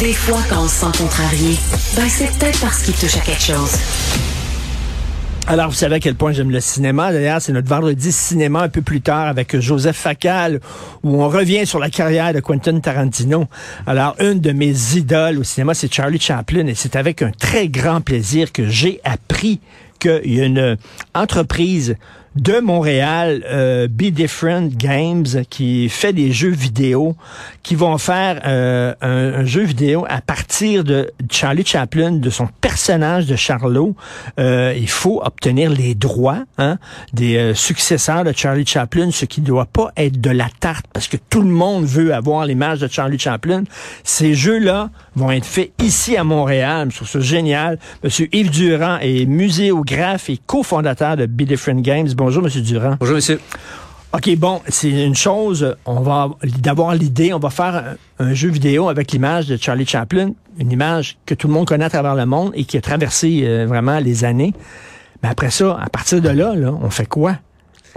Des fois, quand on se sent contrarié, ben c'est peut-être parce qu'il touche à quelque chose. Alors, vous savez à quel point j'aime le cinéma. D'ailleurs, c'est notre vendredi cinéma un peu plus tard avec Joseph Facal, où on revient sur la carrière de Quentin Tarantino. Alors, une de mes idoles au cinéma, c'est Charlie Chaplin, et c'est avec un très grand plaisir que j'ai appris qu'il y a une entreprise de Montréal, euh, Be Different Games, qui fait des jeux vidéo, qui vont faire euh, un, jeu vidéo à partir de Charlie Chaplin, de son personnage de Charlot. Euh, il faut obtenir les droits hein, des successeurs de Charlie Chaplin, ce qui ne doit pas être de la tarte, parce que tout le monde veut avoir l'image de Charlie Chaplin. Ces jeux-là vont être faits ici à Montréal. Je trouve ça génial. Monsieur Yves Durand est muséographe et cofondateur de Be Different Games. Bonjour, Monsieur Durand. Bonjour, Monsieur. OK, bon, c'est une chose, on va d'avoir l'idée, on va faire un, jeu vidéo avec l'image de Charlie Chaplin, une image que tout le monde connaît à travers le monde et qui a traversé euh, vraiment les années. Mais après ça, à partir de là, là on fait quoi?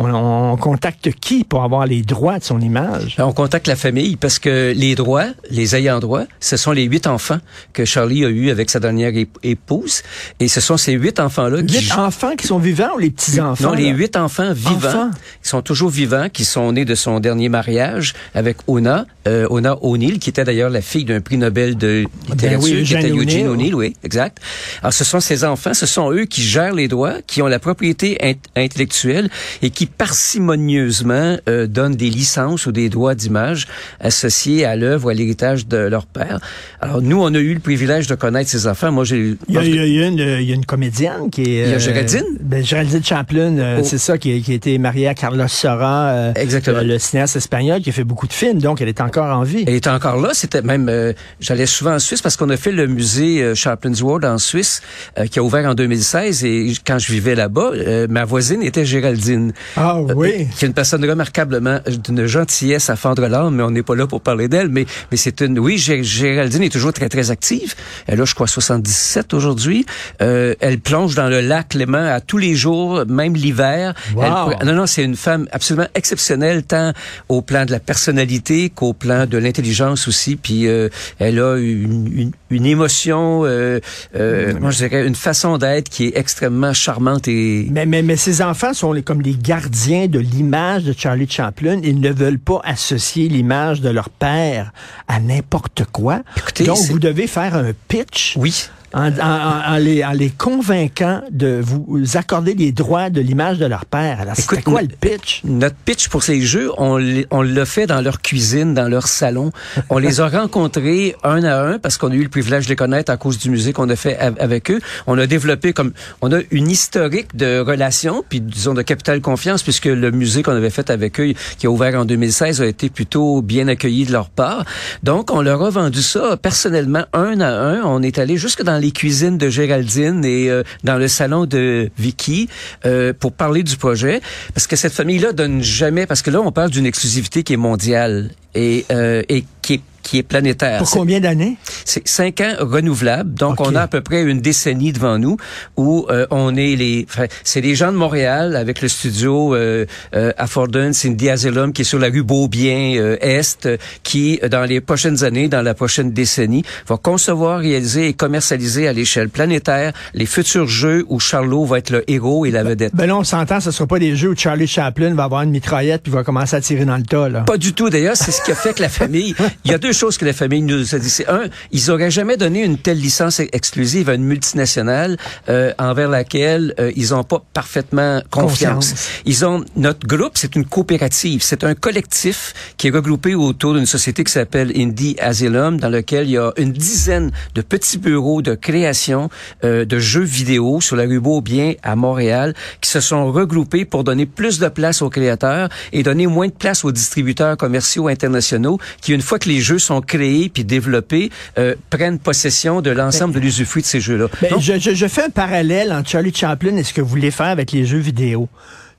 On, contacte qui pour avoir les droits de son image? On contacte la famille parce que les droits, les ayants droit, ce sont les huit enfants que Charlie a eu avec sa dernière épouse. Et ce sont ces huit enfants-là qui... Huit enfants qui sont vivants ou les petits-enfants? Non, les huit enfants vivants, qui sont toujours vivants, qui sont nés de son dernier mariage avec Ona, euh, Ona O'Neill, qui était d'ailleurs la fille d'un prix Nobel de ben littérature, qui était Eugene O'Neill, oui, exact. Alors, ce sont ces enfants, ce sont eux qui gèrent les droits, qui ont la propriété intellectuelle et qui parcimonieusement euh, donnent des licences ou des droits d'image associés à l'œuvre ou à l'héritage de leur père. Alors nous, on a eu le privilège de connaître ces enfants. Moi, j'ai. Il y a, il y a, une, il y a une comédienne qui est. Il y a Géraldine? Euh, ben, Géraldine Chaplin, euh, oh. c'est ça, qui, qui a été mariée à Carlos Sora, euh, Exactement. le cinéaste espagnol qui a fait beaucoup de films. Donc, elle est encore en vie. Elle est encore là. C'était même. J'allais souvent en Suisse parce qu'on a fait le musée Chaplin's World en Suisse, qui a ouvert en 2016. Et quand je vivais là-bas, ma voisine était Géraldine. Ah oui. qui est une personne remarquablement d'une gentillesse à fendre l'âme, mais on n'est pas là pour parler d'elle. Mais, mais c'est une, oui, Géraldine est toujours très, très active. Elle a, je crois, 77 aujourd'hui. Euh, elle plonge dans le lac Léman à tous les jours, même l'hiver. Wow. Non, non, c'est une femme absolument exceptionnelle, tant au plan de la personnalité qu'au plan de l'intelligence aussi. Puis euh, elle a une, une, une émotion, euh, euh, moi je dirais une façon d'être qui est extrêmement charmante et. Mais mais mais ces enfants sont les, comme les gardiens de l'image de Charlie Chaplin. Ils ne veulent pas associer l'image de leur père à n'importe quoi. Écoutez, Donc vous devez faire un pitch. Oui en, en, les, en, les, convainquant de vous accorder les droits de l'image de leur père. Alors, c'était quoi le pitch? Notre pitch pour ces jeux, on, on l'a fait dans leur cuisine, dans leur salon. on les a rencontrés un à un parce qu'on a eu le privilège de les connaître à cause du musée qu'on a fait avec eux. On a développé comme, on a une historique de relations, puis disons de capital confiance, puisque le musée qu'on avait fait avec eux, qui a ouvert en 2016, a été plutôt bien accueilli de leur part. Donc, on leur a vendu ça personnellement un à un. On est allé jusque dans les cuisines de Géraldine et euh, dans le salon de Vicky euh, pour parler du projet. Parce que cette famille-là donne jamais parce que là on parle d'une exclusivité qui est mondiale et, euh, et qui est qui est planétaire. Pour combien d'années? C'est cinq ans renouvelables. Donc, on a à peu près une décennie devant nous où euh, on est les... C'est les gens de Montréal avec le studio euh, euh, Affordance Cindy Asylum qui est sur la rue Beaubien euh, Est qui, dans les prochaines années, dans la prochaine décennie, va concevoir, réaliser et commercialiser à l'échelle planétaire les futurs jeux où Charlot va être le héros et la vedette. Ben là, on s'entend, ce ne sera pas des jeux où Charlie Chaplin va avoir une mitraillette puis va commencer à tirer dans le tas. Là. Pas du tout. D'ailleurs, c'est ce qui a fait que la famille... Il y a deux chose que la famille nous a dit. C'est un, ils auraient jamais donné une telle licence exclusive à une multinationale euh, envers laquelle euh, ils n'ont pas parfaitement confiance. Ils ont notre groupe, c'est une coopérative, c'est un collectif qui est regroupé autour d'une société qui s'appelle Indie Asylum, dans lequel il y a une dizaine de petits bureaux de création euh, de jeux vidéo sur la rue Beaubien à Montréal, qui se sont regroupés pour donner plus de place aux créateurs et donner moins de place aux distributeurs commerciaux internationaux, qui une fois que les jeux sont créés puis développés euh, prennent possession de l'ensemble de l'usufruit de ces jeux-là. Ben, je, je, je, fais un parallèle entre Charlie Chaplin et ce que vous voulez faire avec les jeux vidéo.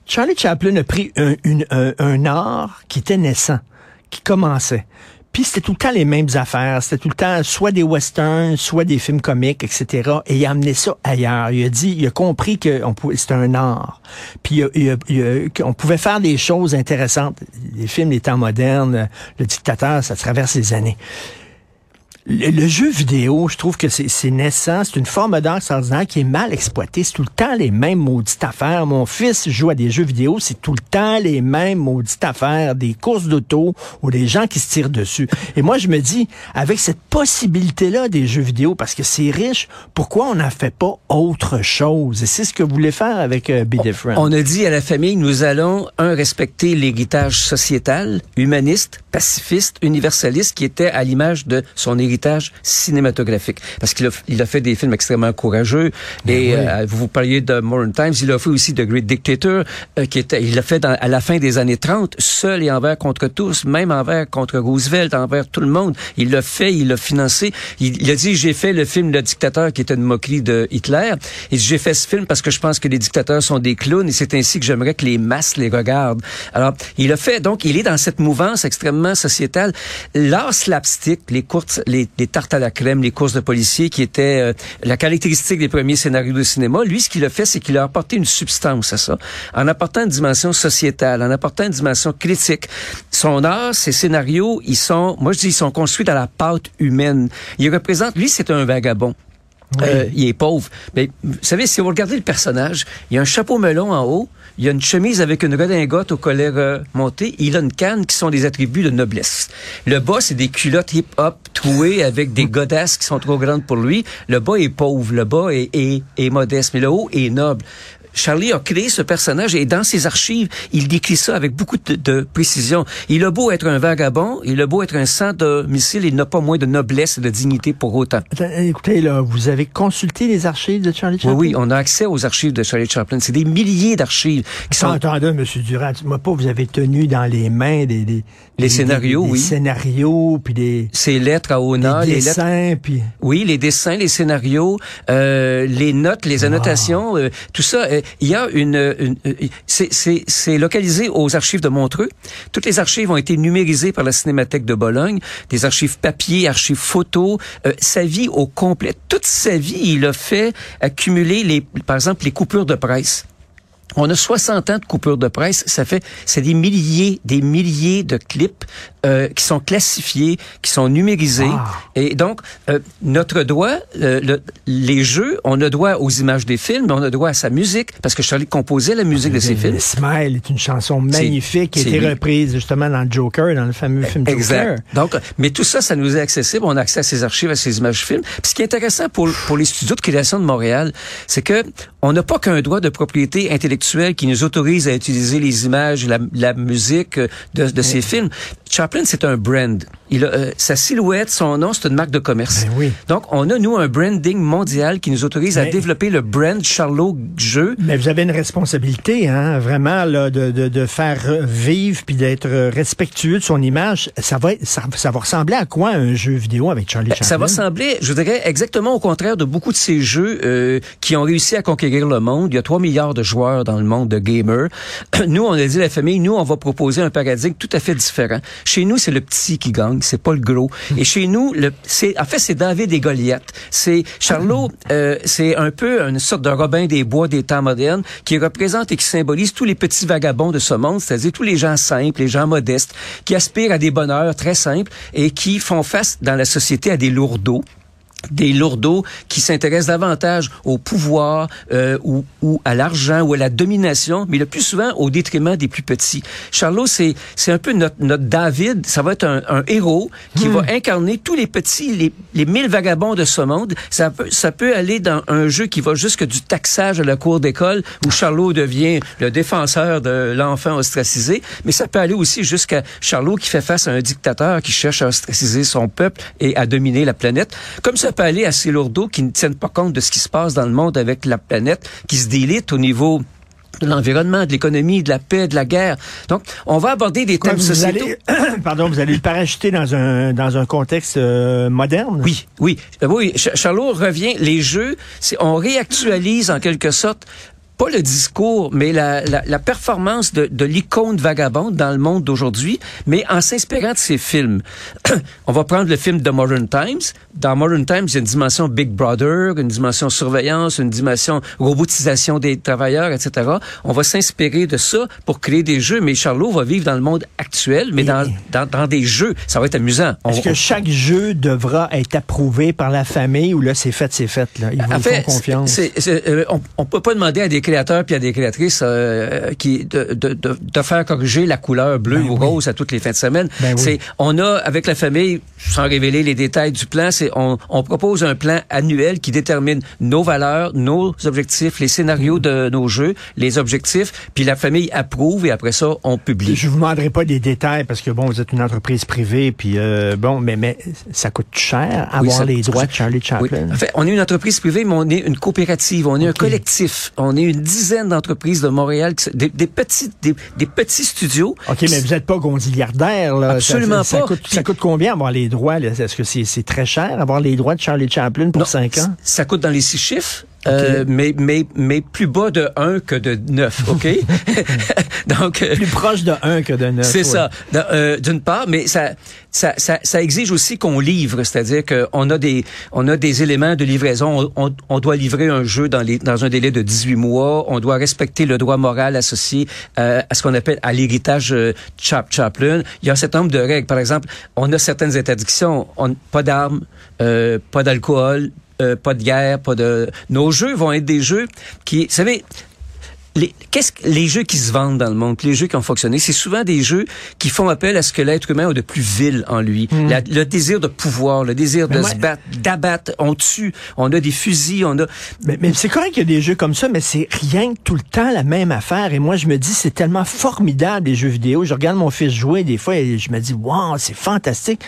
Charlie Chaplin a pris un, une, un, un art qui était naissant, qui commençait. Puis c'était tout le temps les mêmes affaires. C'était tout le temps soit des westerns, soit des films comiques, etc. Et il a amené ça ailleurs. Il a dit, il a compris que c'était un art. Puis qu'on pouvait faire des choses intéressantes. Les films des temps modernes, le dictateur, ça traverse les années. Le, le jeu vidéo, je trouve que c'est c'est naissant, c'est une forme d'art extraordinaire qui est mal exploitée. C'est tout le temps les mêmes maudites affaires. Mon fils joue à des jeux vidéo, c'est tout le temps les mêmes maudites affaires, des courses d'auto ou des gens qui se tirent dessus. Et moi, je me dis, avec cette possibilité-là des jeux vidéo, parce que c'est riche, pourquoi on n'en fait pas autre chose? Et c'est ce que vous voulez faire avec euh, Be Different. On a dit à la famille, nous allons, un, respecter l'héritage sociétal, humaniste, pacifiste, universaliste, qui était à l'image de son héritage cinématographique. Parce qu'il a, il a fait des films extrêmement courageux. et euh, vous parliez de Modern Times, il a fait aussi The Great Dictator, euh, qui était, il l'a fait dans- à la fin des années 30, seul et envers contre tous, même envers contre Roosevelt, envers tout le monde. Il l'a fait, il l'a financé. Il, il a dit, j'ai fait le film Le Dictateur, qui était une moquerie de Hitler. Et j'ai fait ce film parce que je pense que les dictateurs sont des clowns et c'est ainsi que j'aimerais que les masses les regardent. Alors, il a fait, donc, il est dans cette mouvance extrêmement sociétale. L'art slapstick, les courses, les, les tartes à la crème, les courses de policiers, qui étaient euh, la caractéristique des premiers scénarios de cinéma, lui, ce qu'il a fait, c'est qu'il a apporté une substance à ça, en apportant une dimension sociétale, en apportant une dimension critique. Son art, ses scénarios, ils sont, moi je dis, ils sont construits dans la pâte humaine. Il représente, lui, c'est un vagabond. Euh, il est pauvre. Mais vous savez, si vous regardez le personnage, il y a un chapeau melon en haut, il y a une chemise avec une redingote au collet euh, monté, il a une canne qui sont des attributs de noblesse. Le bas, c'est des culottes hip-hop trouées avec des godasses qui sont trop grandes pour lui. Le bas est pauvre, le bas est, est, est modeste, mais le haut est noble. Charlie a créé ce personnage et dans ses archives, il décrit ça avec beaucoup de, de précision. Il a beau être un vagabond, il a beau être un sans domicile, il n'a pas moins de noblesse et de dignité pour autant. Écoutez, là, vous avez consulté les archives de Charlie Oui, Chaplin? oui, on a accès aux archives de Charlie Chaplin. C'est des milliers d'archives qui sont... Attendez, M. Durand, moi pas, vous avez tenu dans les mains des, des Les scénarios, des, oui. Des scénarios, puis des, Ces lettres à des les lettres... dessins, puis... Oui, les dessins, les scénarios, euh, les notes, les annotations, euh, tout ça. euh, Il y a une, une- euh, c'est localisé aux archives de Montreux. Toutes les archives ont été numérisées par la Cinémathèque de Bologne, des archives papier, archives photo. Euh, sa vie au complet, toute sa vie, il a fait accumuler les, par exemple, les coupures de presse. On a 60 ans de coupures de presse. Ça fait, c'est des milliers, des milliers de clips euh, qui sont classifiés, qui sont numérisés. Wow. Et donc, euh, notre droit, euh, le- les jeux, on a droit aux images des films, mais on a droit à sa musique, parce que Charlie composait la musique de ses films. Smile est une chanson magnifique qui a été lui. reprise justement dans Joker, dans le fameux film Joker. Exact. Donc, mais tout ça, ça nous est accessible. On a accès à ces archives, à ces images films. Puis ce qui est intéressant pour, pour les studios de création de Montréal, c'est que on n'a pas qu'un droit de propriété intellectuelle qui nous autorise à utiliser les images, la, la musique de, de ces films. Chaplin, c'est un brand. Il a, euh, sa silhouette, son nom, c'est une marque de commerce. Ben oui. Donc, on a, nous, un branding mondial qui nous autorise à développer le brand Charlot Jeu. Mais vous avez une responsabilité, hein, vraiment, là, de, de, de faire vivre puis d'être respectueux de son image. Ça va, ça, ça va ressembler à quoi un jeu vidéo avec Charlie Chaplin? Ça va sembler, je dirais, exactement au contraire de beaucoup de ces jeux euh, qui ont réussi à conquérir le monde. Il y a 3 milliards de joueurs dans le monde de gamers. Nous, on a dit à la famille, nous, on va proposer un paradigme tout à fait différent. Chez nous, c'est le petit qui gagne, c'est pas le gros. Et chez nous, le, c'est, en fait, c'est David et Goliath. C'est Charlot, euh, c'est un peu une sorte de Robin des Bois des temps modernes qui représente et qui symbolise tous les petits vagabonds de ce monde, c'est-à-dire tous les gens simples, les gens modestes, qui aspirent à des bonheurs très simples et qui font face dans la société à des lourdeaux des lourdeaux qui s'intéressent davantage au pouvoir euh, ou, ou à l'argent ou à la domination, mais le plus souvent au détriment des plus petits. Charlot, c'est c'est un peu notre, notre David. Ça va être un, un héros qui va incarner tous les petits, les, les mille vagabonds de ce monde. Ça peut ça peut aller dans un jeu qui va jusque du taxage à la cour d'école où Charlot devient le défenseur de l'enfant ostracisé, mais ça peut aller aussi jusqu'à Charlot qui fait face à un dictateur qui cherche à ostraciser son peuple et à dominer la planète. Comme ça peut aller à ces lourdeaux qui ne tiennent pas compte de ce qui se passe dans le monde avec la planète, qui se délite au niveau de l'environnement, de l'économie, de la paix, de la guerre. Donc, on va aborder des thèmes vous sociétaux. allez, pardon, vous allez le parachuter dans un, dans un contexte euh, moderne? Oui, oui, Euh, oui. Ch- Charlot revient. Les jeux, on réactualise en quelque sorte pas le discours, mais la, la, la performance de, de l'icône vagabonde dans le monde d'aujourd'hui, mais en s'inspirant de ses films. On va prendre le film de Modern Times. Dans Modern Times, il y a une dimension Big Brother, une dimension surveillance, une dimension robotisation des travailleurs, etc. On va s'inspirer de ça pour créer des jeux, mais Charlot va vivre dans le monde actuel, mais dans, dans, dans, des jeux. Ça va être amusant. Est-ce que chaque jeu devra être approuvé par la famille ou là, c'est fait, c'est fait? Là? Ils vous en fait, font confiance? euh, on, on peut pas demander à des créateurs puis à des créatrices euh, qui de, de, de, de, faire corriger la couleur bleue Ben ou oui. rose à toutes les fins de semaine. Ben oui. C'est on a avec la famille, sans révéler les détails du plan, c'est on, on propose un plan annuel qui détermine nos valeurs, nos objectifs, les scénarios de nos jeux, les objectifs, puis la famille approuve et après ça on publie. Je vous demanderai pas des détails parce que bon, vous êtes une entreprise privée, puis euh, bon, mais mais ça coûte cher avoir ça les droits de Charlie. Chaplin. En fait, on est une entreprise privée, mais on est une coopérative, on est un collectif. On est une dizaine d'entreprises de Montréal, qui des, des petits, des, des petits studios. OK, mais vous n'êtes pas gonziliardaire, là. Absolument ça, ça pas. Coûte, ça coûte combien avoir les droits? Est-ce que c'est très cher avoir les droits de Charlie Chaplin pour Non, cinq ans? Ça coûte dans les six chiffres. Euh, mais, mais, mais plus bas de 1 que de 9, OK? Donc, euh, Plus proche de un que de neuf. C'est ouais. ça. Euh, D'une part, mais ça, ça, ça, ça exige aussi qu'on livre, c'est-à-dire qu'on a des, on a des éléments de livraison. On, on- on doit livrer un jeu dans, les, dans un délai de 18 mois. On doit respecter le droit moral associé euh, à ce qu'on appelle à l'héritage Chap Chaplin. Il y a un certain nombre de règles. Par exemple, on a certaines interdictions. On, pas d'armes, euh, pas d'alcool. Euh, pas de guerre, pas de. Nos jeux vont être des jeux qui, vous savez, les, qu'est-ce que les jeux qui se vendent dans le monde, les jeux qui ont fonctionné, c'est souvent des jeux qui font appel à ce que l'être humain a de plus vil en lui. La- le désir de pouvoir, le désir Mais de moi- se battre, d'abattre. On tue, on a des fusils, on a. Mais, mais c'est correct qu'il y a des jeux comme ça, mais c'est rien que tout le temps la même affaire. Et moi, je me dis, c'est tellement formidable, les jeux vidéo. Je regarde mon fils jouer des fois et je me dis, wow, c'est fantastique.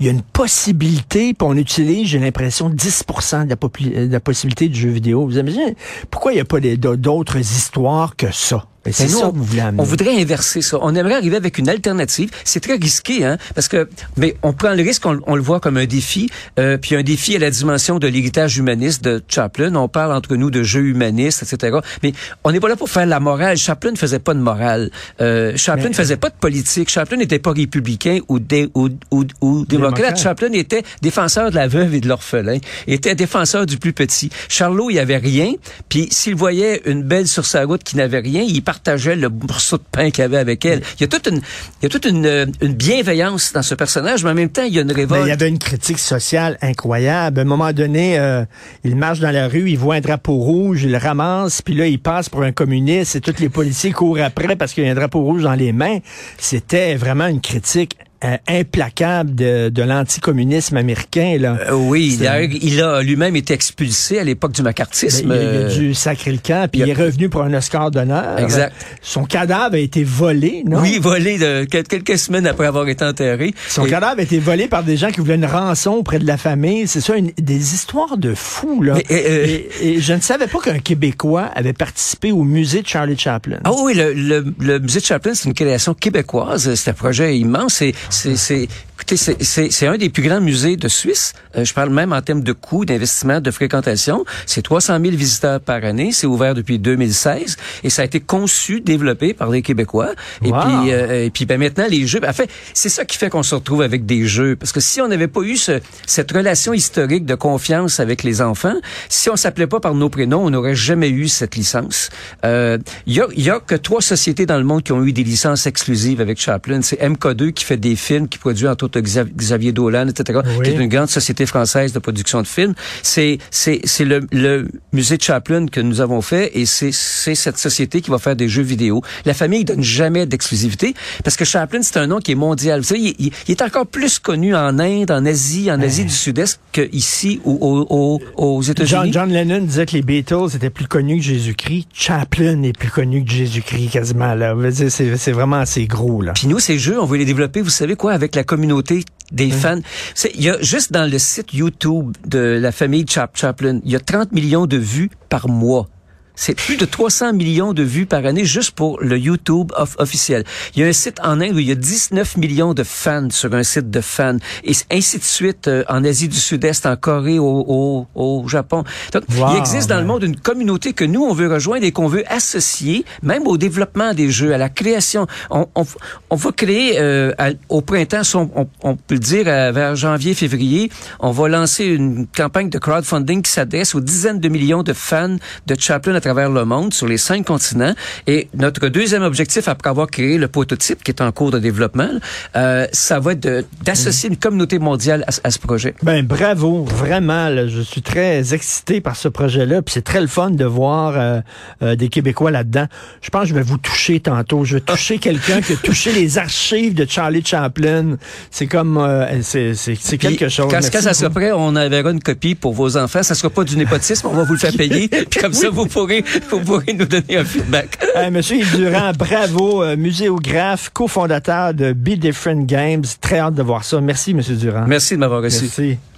Il y a une possibilité, puis on utilise, j'ai l'impression, 10 de la, de la possibilité du jeu vidéo. Vous imaginez, pourquoi il n'y a pas d'autres histoires que ça? Et c'est ça on- que vous voulez amener. On voudrait inverser ça. On aimerait arriver avec une alternative. C'est très risqué, hein, parce que mais on prend le risque, on, on le voit comme un défi, euh, puis un défi à la dimension de l'héritage humaniste de Chaplin. On parle entre nous de jeux humanistes, etc. Mais on n'est pas là pour faire la morale. Chaplin ne faisait pas de morale. Euh, Chaplin ne faisait pas de politique. Chaplin n'était pas républicain ou, dé- ou, ou, ou démocrate. Démocrate. Chaplin était défenseur de la veuve et de l'orphelin. Il était défenseur du plus petit. Charlot, il avait rien. Puis s'il voyait une belle sur sa route qui n'avait rien, il partageait le morceau de pain qu'il avait avec elle. Il y a toute une, il y a toute une, euh, une bienveillance dans ce personnage, mais en même temps, il y a une révolte. il y avait une critique sociale incroyable. À un moment donné, euh, il marche dans la rue, il voit un drapeau rouge, il le ramasse, puis là, il passe pour un communiste et tous les policiers courent après parce qu'il y a un drapeau rouge dans les mains. C'était vraiment une critique euh, implacable de, de l'anticommunisme américain. Là. Euh, oui, il a lui-même été expulsé à l'époque du Ben, macartisme. il, a- il a Euh, dû sacrer le camp, puis il est revenu pour un Oscar d'honneur. Exact. Son cadavre a été volé, non? oui, volé de quel- quelques semaines après avoir été enterré. Son Et- cadavre a été volé par des gens qui voulaient une rançon auprès de la famille. C'est ça, une- des histoires de fous, là. Mais, euh, euh, et, et je ne savais pas qu'un Québécois avait participé au musée de Charlie Chaplin. Ah oui, le, le, le musée de Chaplin, c'est une création québécoise. C'est un projet immense. C'est, écoutez, c'est, un des plus grands musées de Suisse. Euh, je parle même en termes de coûts, d'investissement, de fréquentation. C'est 300 000 visiteurs par année. C'est ouvert depuis 2016 et ça a été conçu, développé par les Québécois. Et puis, euh, et puis ben, maintenant, les jeux, en fait, c'est ça qui fait qu'on se retrouve avec des jeux. Parce que si on n'avait pas eu ce, cette relation historique de confiance avec les enfants, si on s'appelait pas par nos prénoms, on n'aurait jamais eu cette licence. Euh, Il y, a, y a que trois sociétés dans le monde qui ont eu des licences exclusives avec Chaplin. C'est MK2 qui fait des films, qui produit entre autres Xav- Xavier Dolan, etc., Oui. qui est une grande société française de production de films. C'est c'est c'est le, le musée de Chaplin que nous avons fait et c'est c'est cette société qui va faire des jeux vidéo. La famille donne jamais d'exclusivité parce que Chaplin c'est un nom qui est mondial. Vous savez, il, est encore plus connu en Inde, en Asie, en Asie du Sud-Est qu'ici ou aux, aux, États-Unis. John Lennon disait que les Beatles étaient plus connus que Jésus-Christ. Chaplin est plus connu que Jésus-Christ, quasiment. là. C'est vraiment assez gros. là. Puis nous, ces jeux, on veut les développer, vous savez quoi, avec la communauté des fans. C'est- Il y a juste dans le site YouTube de la famille Chap Chaplin, il y a 30 millions de vues par mois. C'est plus de 300 millions de vues par année juste pour le YouTube officiel. Il y a un site en Inde où il y a 19 millions de fans sur un site de fans et ainsi de suite euh, en Asie du Sud-Est, en Corée, au, au, au Japon. Donc, il existe dans le monde une communauté que nous, on veut rejoindre et qu'on veut associer même au développement des jeux, à la création. On, on, on va créer euh, au printemps, on, on, peut le dire, vers janvier, février, on va lancer une campagne de crowdfunding qui s'adresse aux dizaines de millions de fans de Chaplin à travers le monde, sur les cinq continents. Et notre deuxième objectif, après avoir créé le prototype qui est en cours de développement, euh, ça va être d'associer une communauté mondiale à, ce projet. Ben bravo, vraiment. je suis très excité par ce projet-là. Puis c'est très le fun de voir euh, euh, des Québécois là-dedans. Je pense que je vais vous toucher tantôt. Je vais toucher quelqu'un qui a touché les archives de Charlie Chaplin. C'est comme c'est quelque chose. Quand, quand ça sera prêt, on enverra une copie pour vos enfants. Ça sera pas du népotisme, on va vous le faire payer. Puis comme ça, vous pourrez, vous pourrez nous donner un feedback. monsieur Yves Durand, bravo, euh, muséographe, cofondateur de Be Different Games. Très hâte de voir ça. Merci, Monsieur Durand. Merci de m'avoir reçu. Merci.